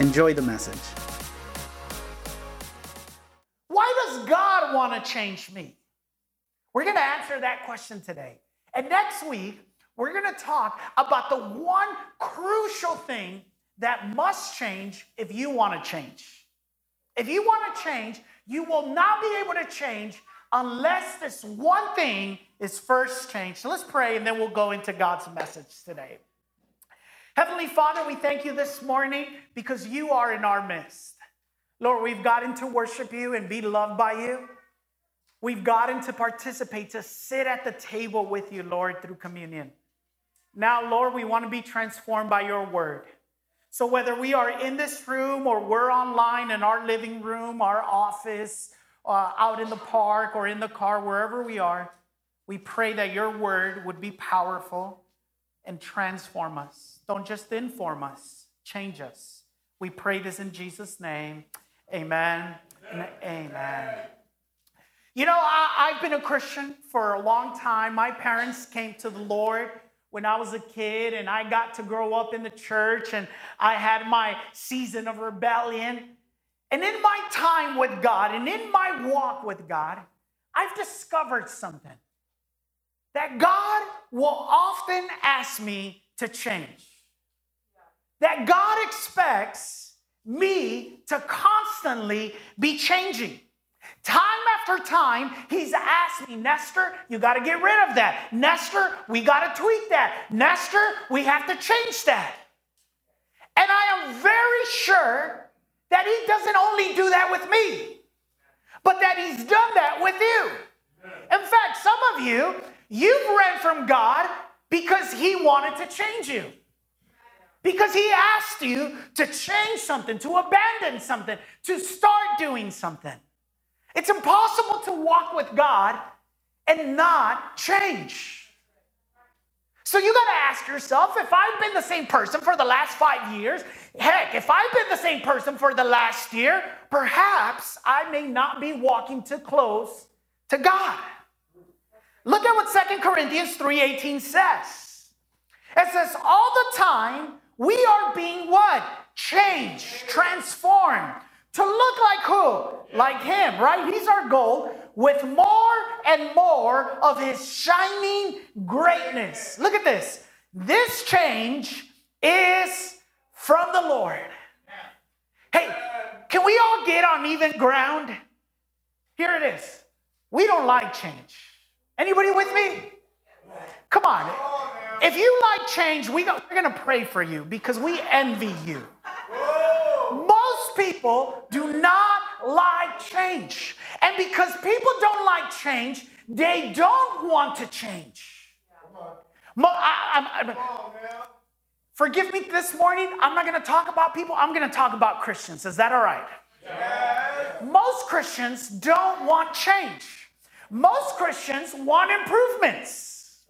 Enjoy the message. Why does God want to change me? We're going to answer that question today. And next week, we're going to talk about the one crucial thing that must change if you want to change. If you want to change, you will not be able to change unless this one thing is first changed. So let's pray and then we'll go into God's message today. Heavenly Father, we thank you this morning because you are in our midst. Lord, we've gotten to worship you and be loved by you. We've gotten to participate, to sit at the table with you, Lord, through communion. Now, Lord, we want to be transformed by your word. So, whether we are in this room or we're online in our living room, our office, uh, out in the park or in the car, wherever we are, we pray that your word would be powerful and transform us. Don't just inform us, change us. We pray this in Jesus' name. Amen. Amen. amen. You know, I, have been a Christian for a long time. My parents came to the Lord when I was a kid, and I got to grow up in the church, and I had my season of rebellion. And in my time with God and in my walk with God, I've discovered something that God will often ask me to change. That God expects me to constantly be changing. Time after time, he's asked me, Nestor, you got to get rid of that. Nestor, we got to tweak that. Nestor, we have to change that. And I am very sure that he doesn't only do that with me, but that he's done that with you. In fact, some of you, you've ran from God because he wanted to change you. Because he asked you to change something, to abandon something, to start doing something. It's impossible to walk with God and not change. So you got to ask yourself if I've been the same person for the last five years, heck, if I've been the same person for the last year, perhaps I may not be walking too close to God. Look at what Second Corinthians 3:18 says. It says, all the time we are being what? Changed, transformed to look like who? Like him, right? He's our goal with more and more of his shining greatness. Look at this. This change is from the Lord. Hey, can we all get on even ground? Here it is. We don't like change. Anybody with me? Come on. If you like change, we are going to pray for you because we envy you Most people do not like change. And because people don't like change, they don't want to change. I, I, I, forgive me this morning. I'm not going to talk about people. I'm going to talk about Christians. Is that all right? Yes. Most Christians don't want change. Most Christians want improvements.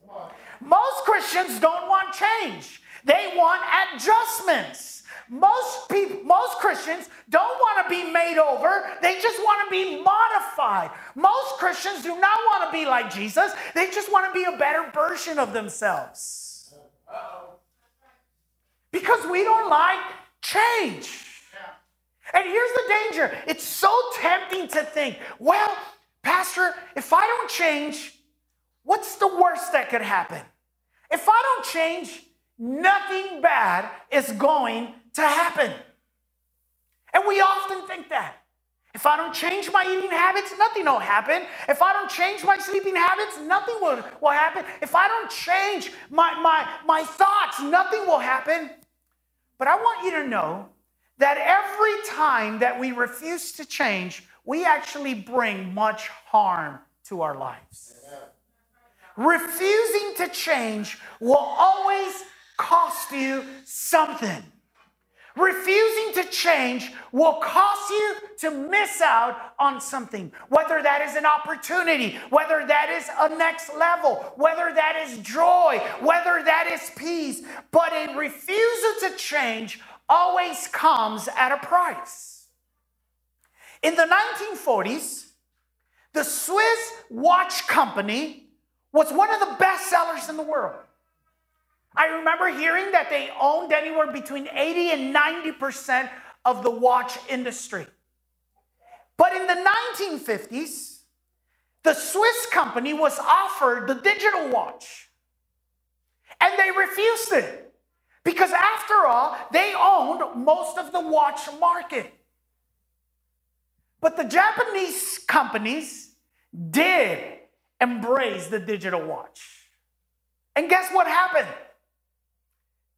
Most Christians don't want change. They want adjustments. Most people, most Christians don't want to be made over. They just want to be modified. Most Christians do not want to be like Jesus. They just want to be a better version of themselves. Because we don't like change. And here's the danger. It's so tempting to think, well, Pastor, if I don't change, what's the worst that could happen? If I don't change, nothing bad is going to happen. And we often think that. If I don't change my eating habits, nothing will happen. If I don't change my sleeping habits, nothing will, will happen. If I don't change my, my, my thoughts, nothing will happen. But I want you to know that every time that we refuse to change, we actually bring much harm to our lives. Refusing to change will always cost you something. Refusing to change will cost you to miss out on something. Whether that is an opportunity, whether that is a next level, whether that is joy, whether that is peace. But a refusal to change always comes at a price. In the 1940s, the Swiss watch company was one of the best sellers in the world. I remember hearing that they owned anywhere between 80 and 90% of the watch industry. But in the 1950s, the Swiss company was offered the digital watch. And they refused it. Because after all, they owned most of the watch market. But the Japanese companies did embrace the digital watch. And guess what happened?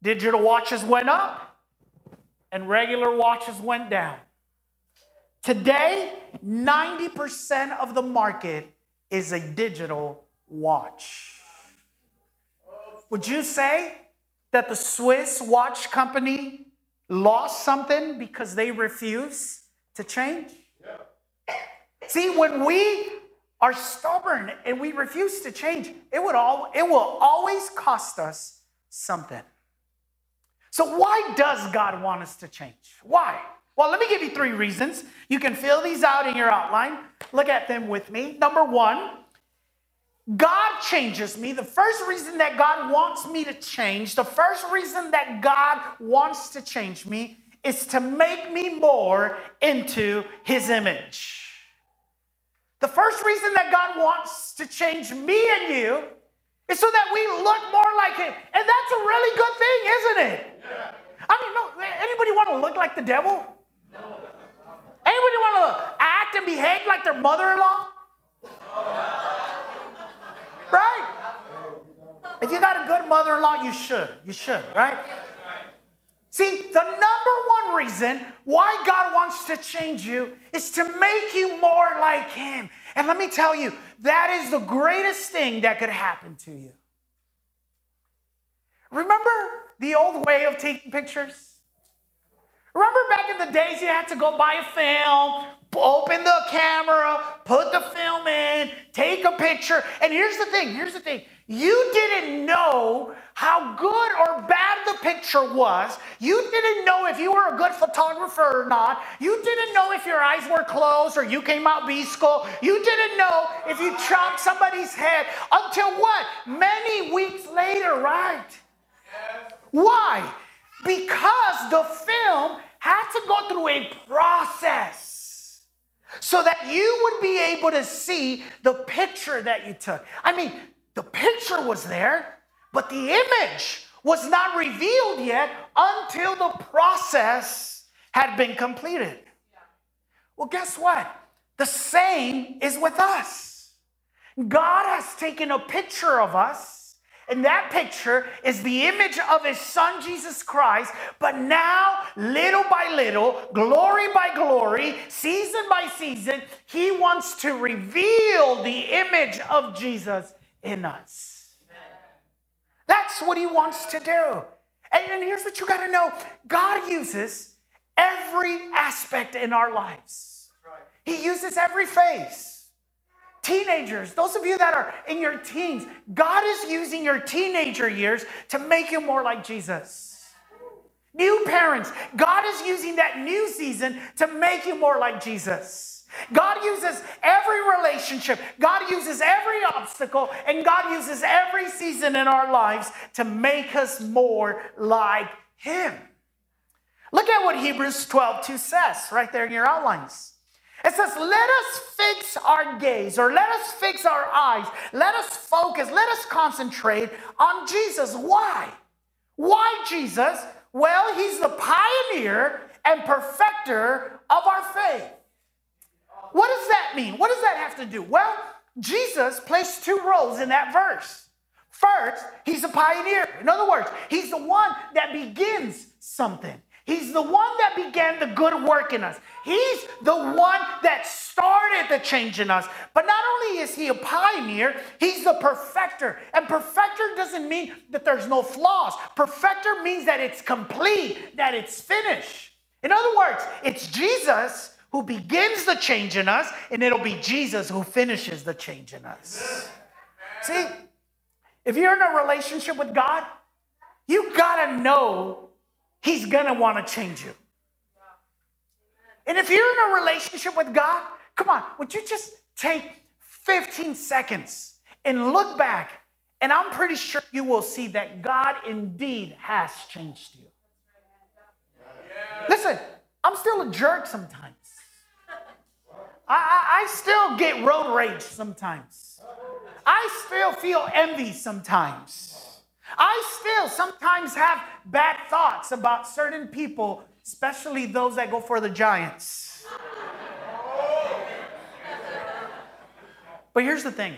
Digital watches went up and regular watches went down. Today, 90% of the market is a digital watch. Would you say that the Swiss watch company lost something because they refused to change? See, when we are stubborn and we refuse to change, it would all it will always cost us something. So why does God want us to change? Why? Well, let me give you three reasons. You can fill these out in your outline. Look at them with me. Number 1, God changes me. The first reason that God wants me to change, the first reason that God wants to change me is to make me more into his image. The first reason that God wants to change me and you is so that we look more like him. And that's a really good thing, isn't it? Yeah. I mean, no, anybody want to look like the devil? No. Anybody want to act and behave like their mother-in-law? Right? If you got a good mother in law, you should. You should, right? See, the number one reason why God wants to change you is to make you more like Him. And let me tell you, that is the greatest thing that could happen to you. Remember the old way of taking pictures? Remember back in the days you had to go buy a film, open the camera, put the film in, take a picture. And here's the thing here's the thing. You didn't know how good or bad the picture was. You didn't know if you were a good photographer or not. You didn't know if your eyes were closed or you came out B-school. You didn't know if you chopped somebody's head until what? Many weeks later, right? Why? Because the film had to go through a process so that you would be able to see the picture that you took. I mean, the picture was there, but the image was not revealed yet until the process had been completed. Well, guess what? The same is with us. God has taken a picture of us and that picture is the image of his son Jesus Christ. But now, little by little, glory by glory, season by season, he wants to reveal the image of Jesus in us. That's what he wants to do. And, here's what you got to know God uses every aspect in our lives, he uses every phase. Teenagers, those of you that are in your teens, God is using your teenager years to make you more like Jesus. New parents, God is using that new season to make you more like Jesus. God uses every relationship, God uses every obstacle, and God uses every season in our lives to make us more like Him. Look at what Hebrews 12 2 says right there in your outlines. It says, let us fix our gaze or let us fix our eyes. Let us focus. Let us concentrate on Jesus. Why? Why Jesus? Well, he's the pioneer and perfecter of our faith. What does that mean? What does that have to do? Well, Jesus plays two roles in that verse. First, he's a pioneer. In other words, he's the one that begins something. He's the one that began the good work in us. He's the one that started the change in us. But not only is he a pioneer, he's the perfecter. And perfecter doesn't mean that there's no flaws. Perfecter means that it's complete, that it's finished. In other words, it's Jesus who begins the change in us, and it'll be Jesus who finishes the change in us. See, if you're in a relationship with God, you gotta know He's gonna wanna change you. And if you're in a relationship with God, come on, would you just take 15 seconds and look back? And I'm pretty sure you will see that God indeed has changed you. Listen, I'm still a jerk sometimes. I, I, still get road rage sometimes. I still feel envy sometimes. I still sometimes have bad thoughts about certain people, especially those that go for the Giants. But here's the thing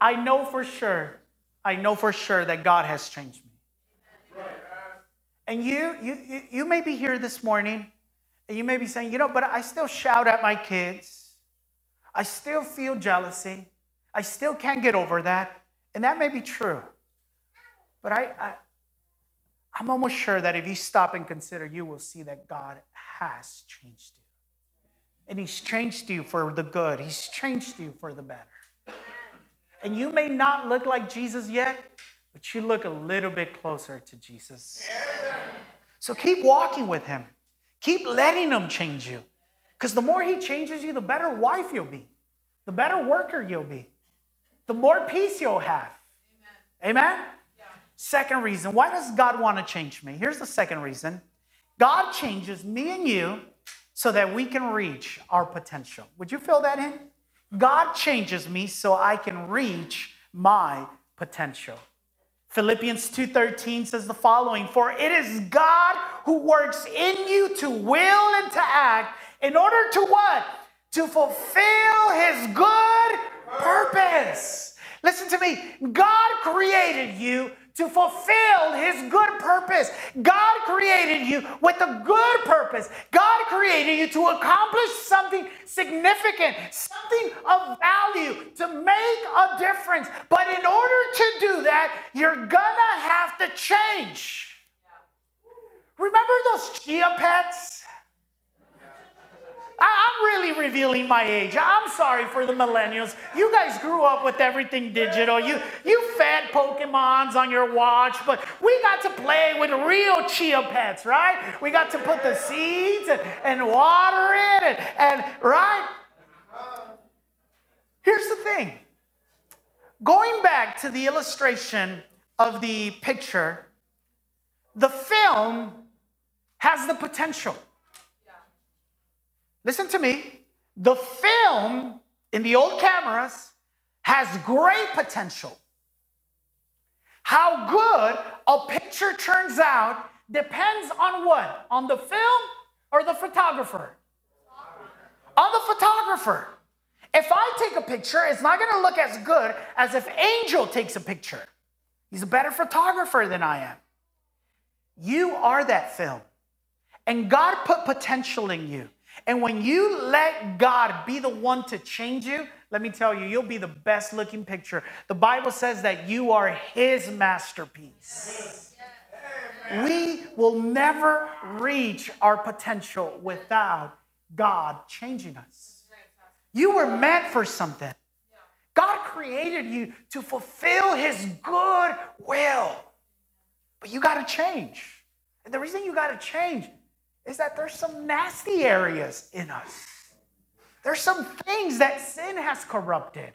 I know for sure, I know for sure that God has changed me. And you, you, you may be here this morning and you may be saying, you know, but I still shout at my kids. I still feel jealousy. I still can't get over that. And that may be true. But I, I, I'm almost sure that if you stop and consider, you will see that God has changed you. And He's changed you for the good, He's changed you for the better. And you may not look like Jesus yet, but you look a little bit closer to Jesus. So keep walking with Him, keep letting Him change you. Because the more He changes you, the better wife you'll be, the better worker you'll be, the more peace you'll have. Amen? Amen? Second reason, why does God want to change me? Here's the second reason God changes me and you so that we can reach our potential. Would you fill that in? God changes me so I can reach my potential. Philippians 2:13 says the following, "For it is God who works in you to will and to act in order to what? To fulfill his good purpose." Listen to me. God created you to fulfill his good purpose. God created you with a good purpose. God created you to accomplish something significant, something of value, to make a difference. But in order to do that, you're gonna have to change. Remember those chia pets? I'm really revealing my age. I'm sorry for the millennials. You guys grew up with everything digital. You, you fed Pokemons on your watch, but we got to play with real chia pets, right? We got to put the seeds and, and water it, and, and right? Here's the thing going back to the illustration of the picture, the film has the potential. Listen to me. The film in the old cameras has great potential. How good a picture turns out depends on what? On the film or the photographer? On the photographer. If I take a picture, it's not going to look as good as if Angel takes a picture. He's a better photographer than I am. You are that film. And God put potential in you. And when you let God be the one to change you, let me tell you, you'll be the best looking picture. The Bible says that you are His masterpiece. We will never reach our potential without God changing us. You were meant for something. God created you to fulfill His good will. But you got to change. And the reason you got to change is that there's some nasty areas in us. There's some things that sin has corrupted.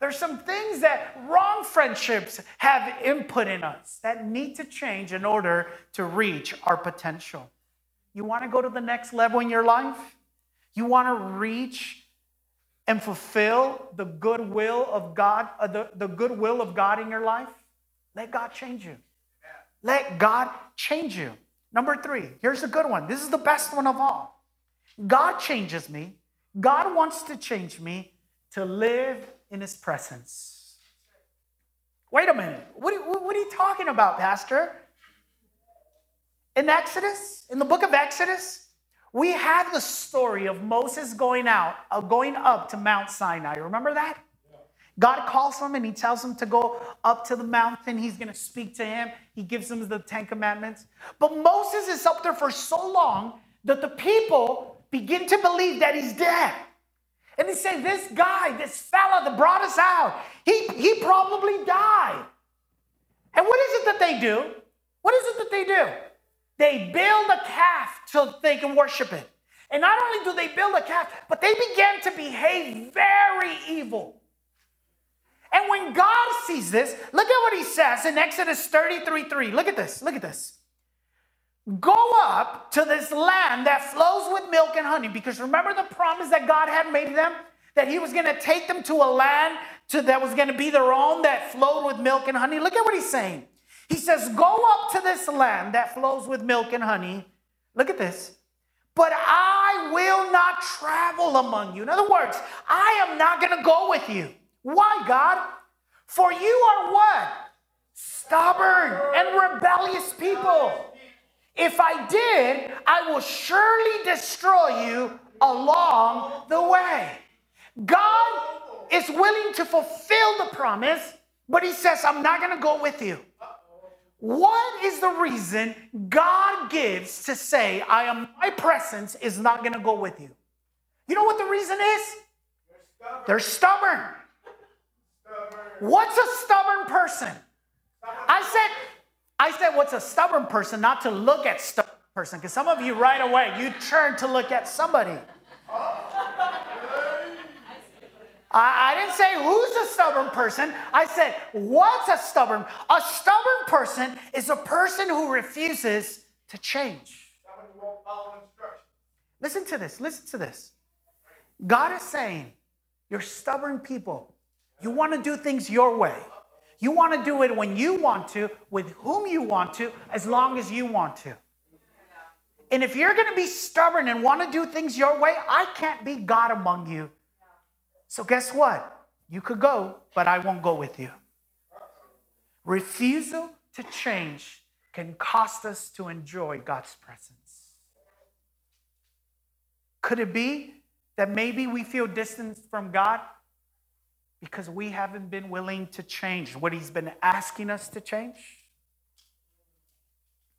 There's some things that wrong friendships have input in us that need to change in order to reach our potential. You want to go to the next level in your life? You want to reach and fulfill the goodwill of God, uh, the, the good will of God in your life? Let God change you. Let God change you. Number three, here's a good one. This is the best one of all. God changes me. God wants to change me to live in his presence. Wait a minute. What, what are you talking about, Pastor? In Exodus, in the book of Exodus, we have the story of Moses going out, uh, going up to Mount Sinai. Remember that? God calls him and he tells him to go up to the mountain. He's going to speak to him. He gives him the Ten Commandments. But Moses is up there for so long that the people begin to believe that he's dead. And they say, This guy, this fella that brought us out, he, he probably died. And what is it that they do? What is it that they do? They build a calf so they can worship it. And not only do they build a calf, but they began to behave very evil. And when God sees this, look at what he says in Exodus 33 3. Look at this. Look at this. Go up to this land that flows with milk and honey. Because remember the promise that God had made them? That he was going to take them to a land to, that was going to be their own that flowed with milk and honey. Look at what he's saying. He says, Go up to this land that flows with milk and honey. Look at this. But I will not travel among you. In other words, I am not going to go with you. Why, God? For you are what? Stubborn and rebellious people. If I did, I will surely destroy you along the way. God is willing to fulfill the promise, but He says, I'm not going to go with you. What is the reason God gives to say, I am my presence is not going to go with you? You know what the reason is? They're stubborn. They're stubborn. What's a stubborn person? I said, I said, what's a stubborn person? Not to look at stubborn person, because some of you right away you turn to look at somebody. I, I didn't say who's a stubborn person. I said, what's a stubborn? A stubborn person is a person who refuses to change. Listen to this. Listen to this. God is saying, you're stubborn people. You want to do things your way. You want to do it when you want to, with whom you want to, as long as you want to. And if you're going to be stubborn and want to do things your way, I can't be God among you. So, guess what? You could go, but I won't go with you. Refusal to change can cost us to enjoy God's presence. Could it be that maybe we feel distant from God because we haven't been willing to change what He's been asking us to change.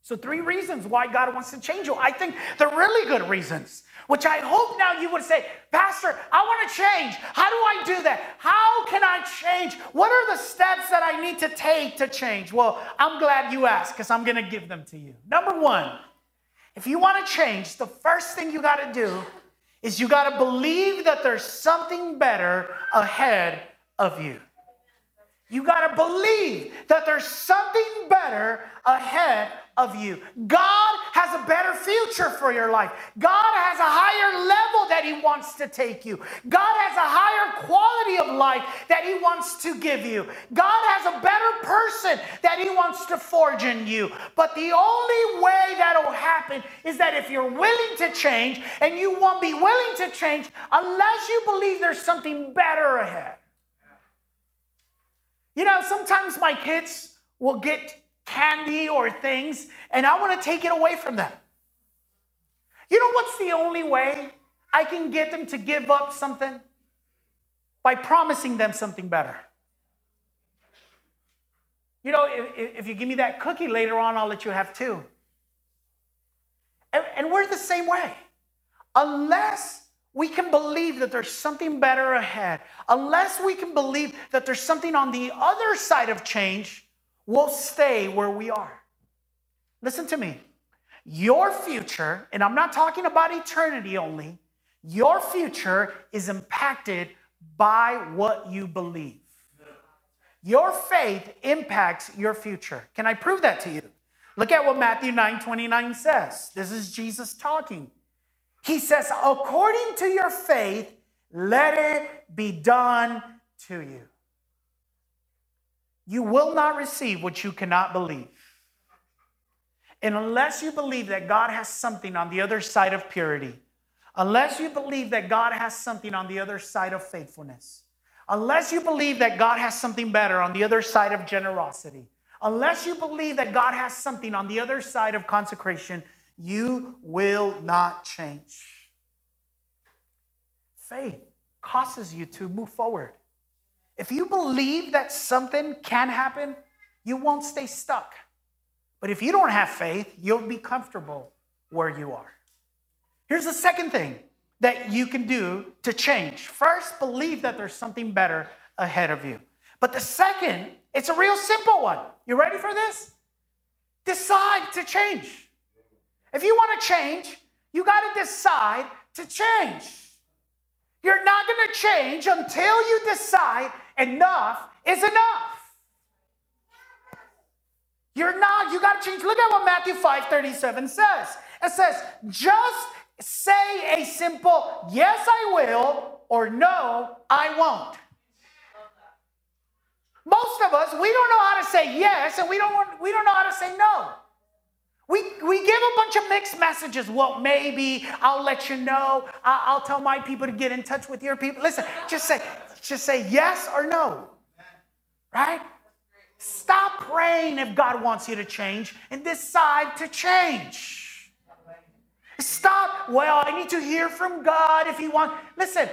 So, three reasons why God wants to change you. I think they're really good reasons, which I hope now you would say, Pastor, I want to change. How do I do that? How can I change? What are the steps that I need to take to change? Well, I'm glad you asked because I'm going to give them to you. Number one, if you want to change, the first thing you got to do is you got to believe that there's something better ahead of you. You got to believe that there's something better ahead of you. God has a better future for your life. God has a higher level that He wants to take you. God has a higher quality of life that He wants to give you. God has a better person that He wants to forge in you. But the only way that'll happen is that if you're willing to change, and you won't be willing to change unless you believe there's something better ahead. You know, sometimes my kids will get candy or things, and I want to take it away from them. You know what's the only way I can get them to give up something? By promising them something better. You know, if, if you give me that cookie later on, I'll let you have two. And, and we're the same way. Unless we can believe that there's something better ahead, unless we can believe that there's something on the other side of change, we'll stay where we are. Listen to me. Your future, and I'm not talking about eternity only, your future is impacted by what you believe. Your faith impacts your future. Can I prove that to you? Look at what Matthew 9 29 says. This is Jesus talking. He says, according to your faith, let it be done to you. You will not receive what you cannot believe. And unless you believe that God has something on the other side of purity, unless you believe that God has something on the other side of faithfulness, unless you believe that God has something better on the other side of generosity, unless you believe that God has something on the other side of consecration, you will not change. Faith causes you to move forward. If you believe that something can happen, you won't stay stuck. But if you don't have faith, you'll be comfortable where you are. Here's the second thing that you can do to change. First, believe that there's something better ahead of you. But the second, it's a real simple one. You ready for this? Decide to change. If you want to change, you got to decide to change. You're not going to change until you decide enough is enough. You're not, you got to change. Look at what Matthew 5 37 says. It says, just say a simple yes, I will, or no, I won't. Most of us, we don't know how to say yes, and we don't, want, we don't know how to say no. We, we give a bunch of mixed messages. Well, maybe I'll let you know. I'll, I'll tell my people to get in touch with your people. Listen, just say, just say yes or no. Right? Stop praying if God wants you to change and decide to change. Stop, well, I need to hear from God if He wants. Listen,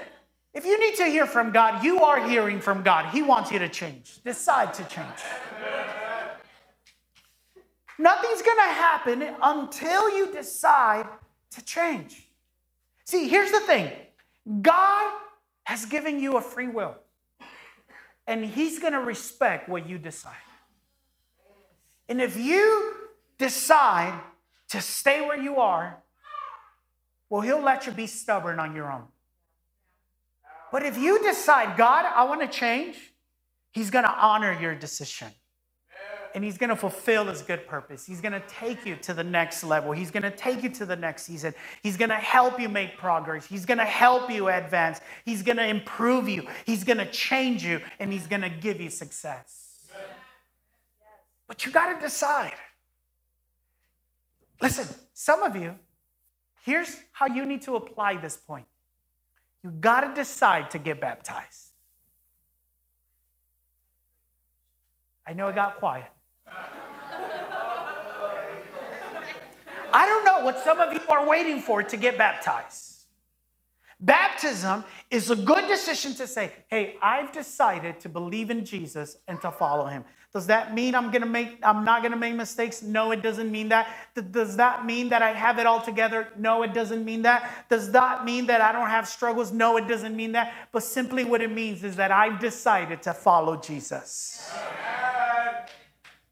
if you need to hear from God, you are hearing from God. He wants you to change. Decide to change. Nothing's going to happen until you decide to change. See, here's the thing God has given you a free will, and He's going to respect what you decide. And if you decide to stay where you are, well, He'll let you be stubborn on your own. But if you decide, God, I want to change, He's going to honor your decision and He's going to fulfill His good purpose. He's going to take you to the next level. He's going to take you to the next season. He's going to help you make progress. He's going to help you advance. He's going to improve you. He's going to change you, and He's going to give you success. But you got to decide. Listen, some of you, here's how you need to apply this point. You got to decide to get baptized. I know it got quiet. I don't know what some of you are waiting for to get baptized. Baptism is a good decision to say, hey, I've decided to believe in Jesus and to follow him. Does that mean I'm gonna make I'm not gonna make mistakes? No, it doesn't mean that. Does that mean that I have it all together? No, it doesn't mean that. Does that mean that I don't have struggles? No, it doesn't mean that. But simply what it means is that I've decided to follow Jesus.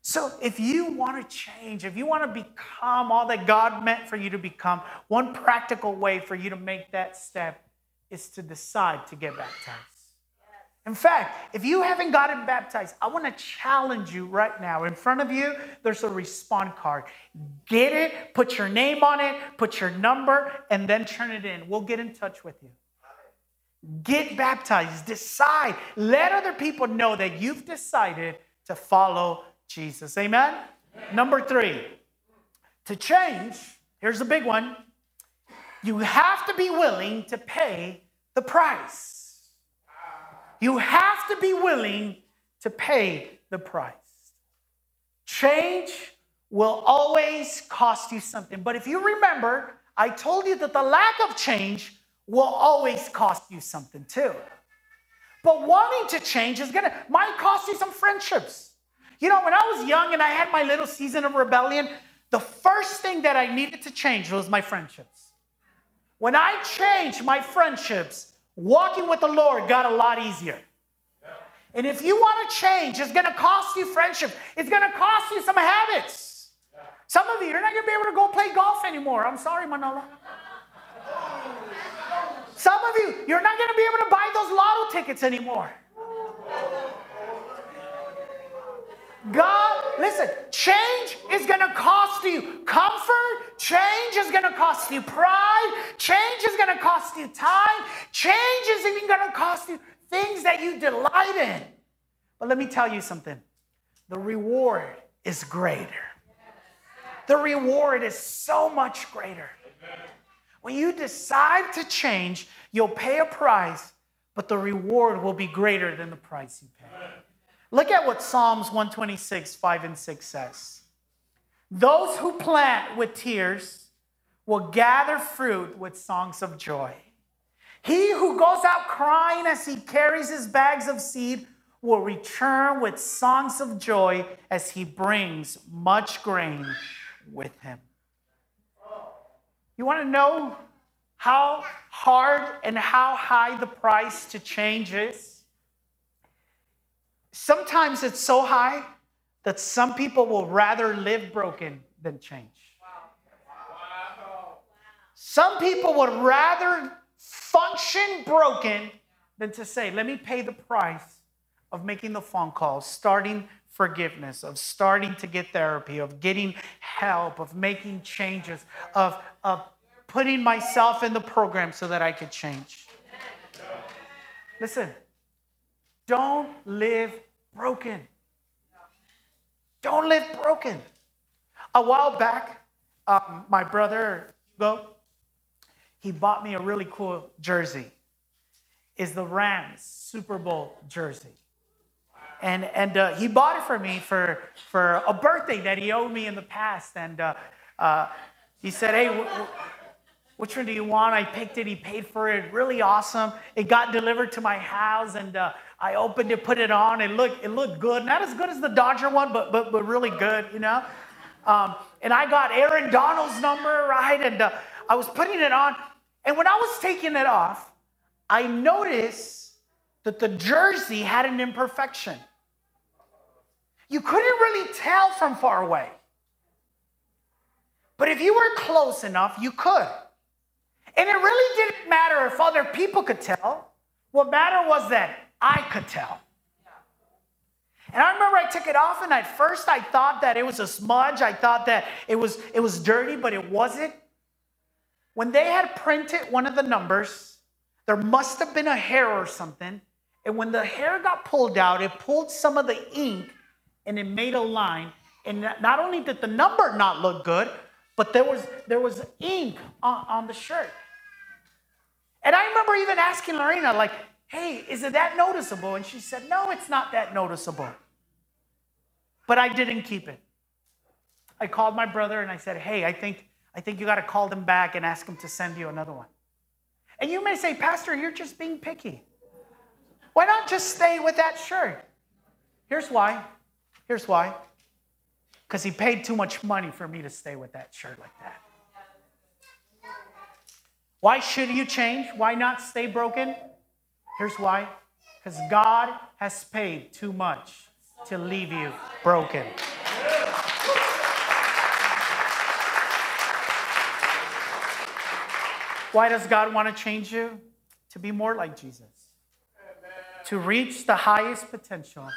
So, if you want to change, if you want to become all that God meant for you to become, one practical way for you to make that step is to decide to get baptized. In fact, if you haven't gotten baptized, I want to challenge you right now. In front of you, there's a respond card. Get it, put your name on it, put your number, and then turn it in. We'll get in touch with you. Get baptized, decide, let other people know that you've decided to follow Jesus. Amen? Amen? Number three, to change, here's the big one you have to be willing to pay the price. You have to be willing to pay the price. Change will always cost you something. But if you remember, I told you that the lack of change will always cost you something too. But wanting to change is gonna might cost you some friendships. You know, when I was young and I had my little season of rebellion, the first thing that I needed to change was my friendships. When I changed my friendships, walking with the Lord got a lot easier. And if you want to change, it's going to cost you friendship. It's going to cost you some habits. Some of you, you're not going to be able to go play golf anymore. I'm sorry, Manola. Some of you, you're not going to be able to buy those lotto tickets anymore. God, listen, change is going to cost you comfort. Change is going to cost you pride. Change is going to cost you time. Change is even going to cost you things that you delight in. But let me tell you something the reward is greater. The reward is so much greater. When you decide to change, you'll pay a price, but the reward will be greater than the price you pay. Look at what Psalms 126, 5 and 6 says. Those who plant with tears will gather fruit with songs of joy. He who goes out crying as he carries his bags of seed will return with songs of joy as he brings much grain with him. You want to know how hard and how high the price to change is? Sometimes it's so high that some people will rather live broken than change. Some people would rather function broken than to say, let me pay the price of making the phone calls, starting forgiveness, of starting to get therapy, of getting help, of making changes, of, of putting myself in the program so that I could change. Listen, don't live broken. Don't live broken. A while back, um, my brother Hugo, he bought me a really cool jersey. Is the Rams Super Bowl jersey, and and uh, he bought it for me for for a birthday that he owed me in the past, and uh, uh, he said, "Hey, w- w- which one do you want?" I picked it. He paid for it. Really awesome. It got delivered to my house, and uh, I opened it, put it on. It looked it looked good. Not as good as the Dodger one, but but but really good, you know. Um, and I got Aaron Donald's number right, and uh, I was putting it on. And when I was taking it off, I noticed that the jersey had an imperfection. You couldn't really tell from far away. But if you were close enough, you could. And it really didn't matter if other people could tell. What mattered was that I could tell. And I remember I took it off, and at first I thought that it was a smudge. I thought that it was, it was dirty, but it wasn't. When they had printed one of the numbers, there must have been a hair or something. And when the hair got pulled out, it pulled some of the ink and it made a line. And not only did the number not look good, but there was, there was ink on, on the shirt. And I remember even asking Lorena, like, hey, is it that noticeable? And she said, no, it's not that noticeable. But I didn't keep it. I called my brother and I said, hey, I think, I think you got to call them back and ask them to send you another one. And you may say, Pastor, you're just being picky. Why not just stay with that shirt? Here's why. Here's why. Because he paid too much money for me to stay with that shirt like that. Why should you change? Why not stay broken? Here's why. Because God has paid too much to leave you broken. Why does God want to change you? To be more like Jesus. To reach the highest potential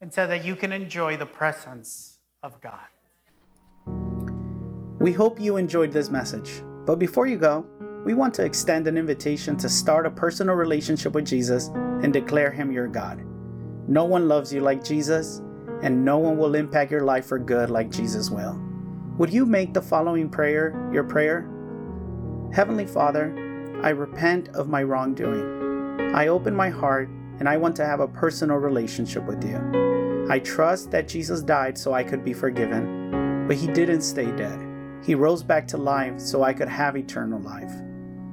and so that you can enjoy the presence of God. We hope you enjoyed this message. But before you go, we want to extend an invitation to start a personal relationship with Jesus and declare Him your God. No one loves you like Jesus, and no one will impact your life for good like Jesus will. Would you make the following prayer your prayer? Heavenly Father, I repent of my wrongdoing. I open my heart and I want to have a personal relationship with you. I trust that Jesus died so I could be forgiven, but He didn't stay dead. He rose back to life so I could have eternal life.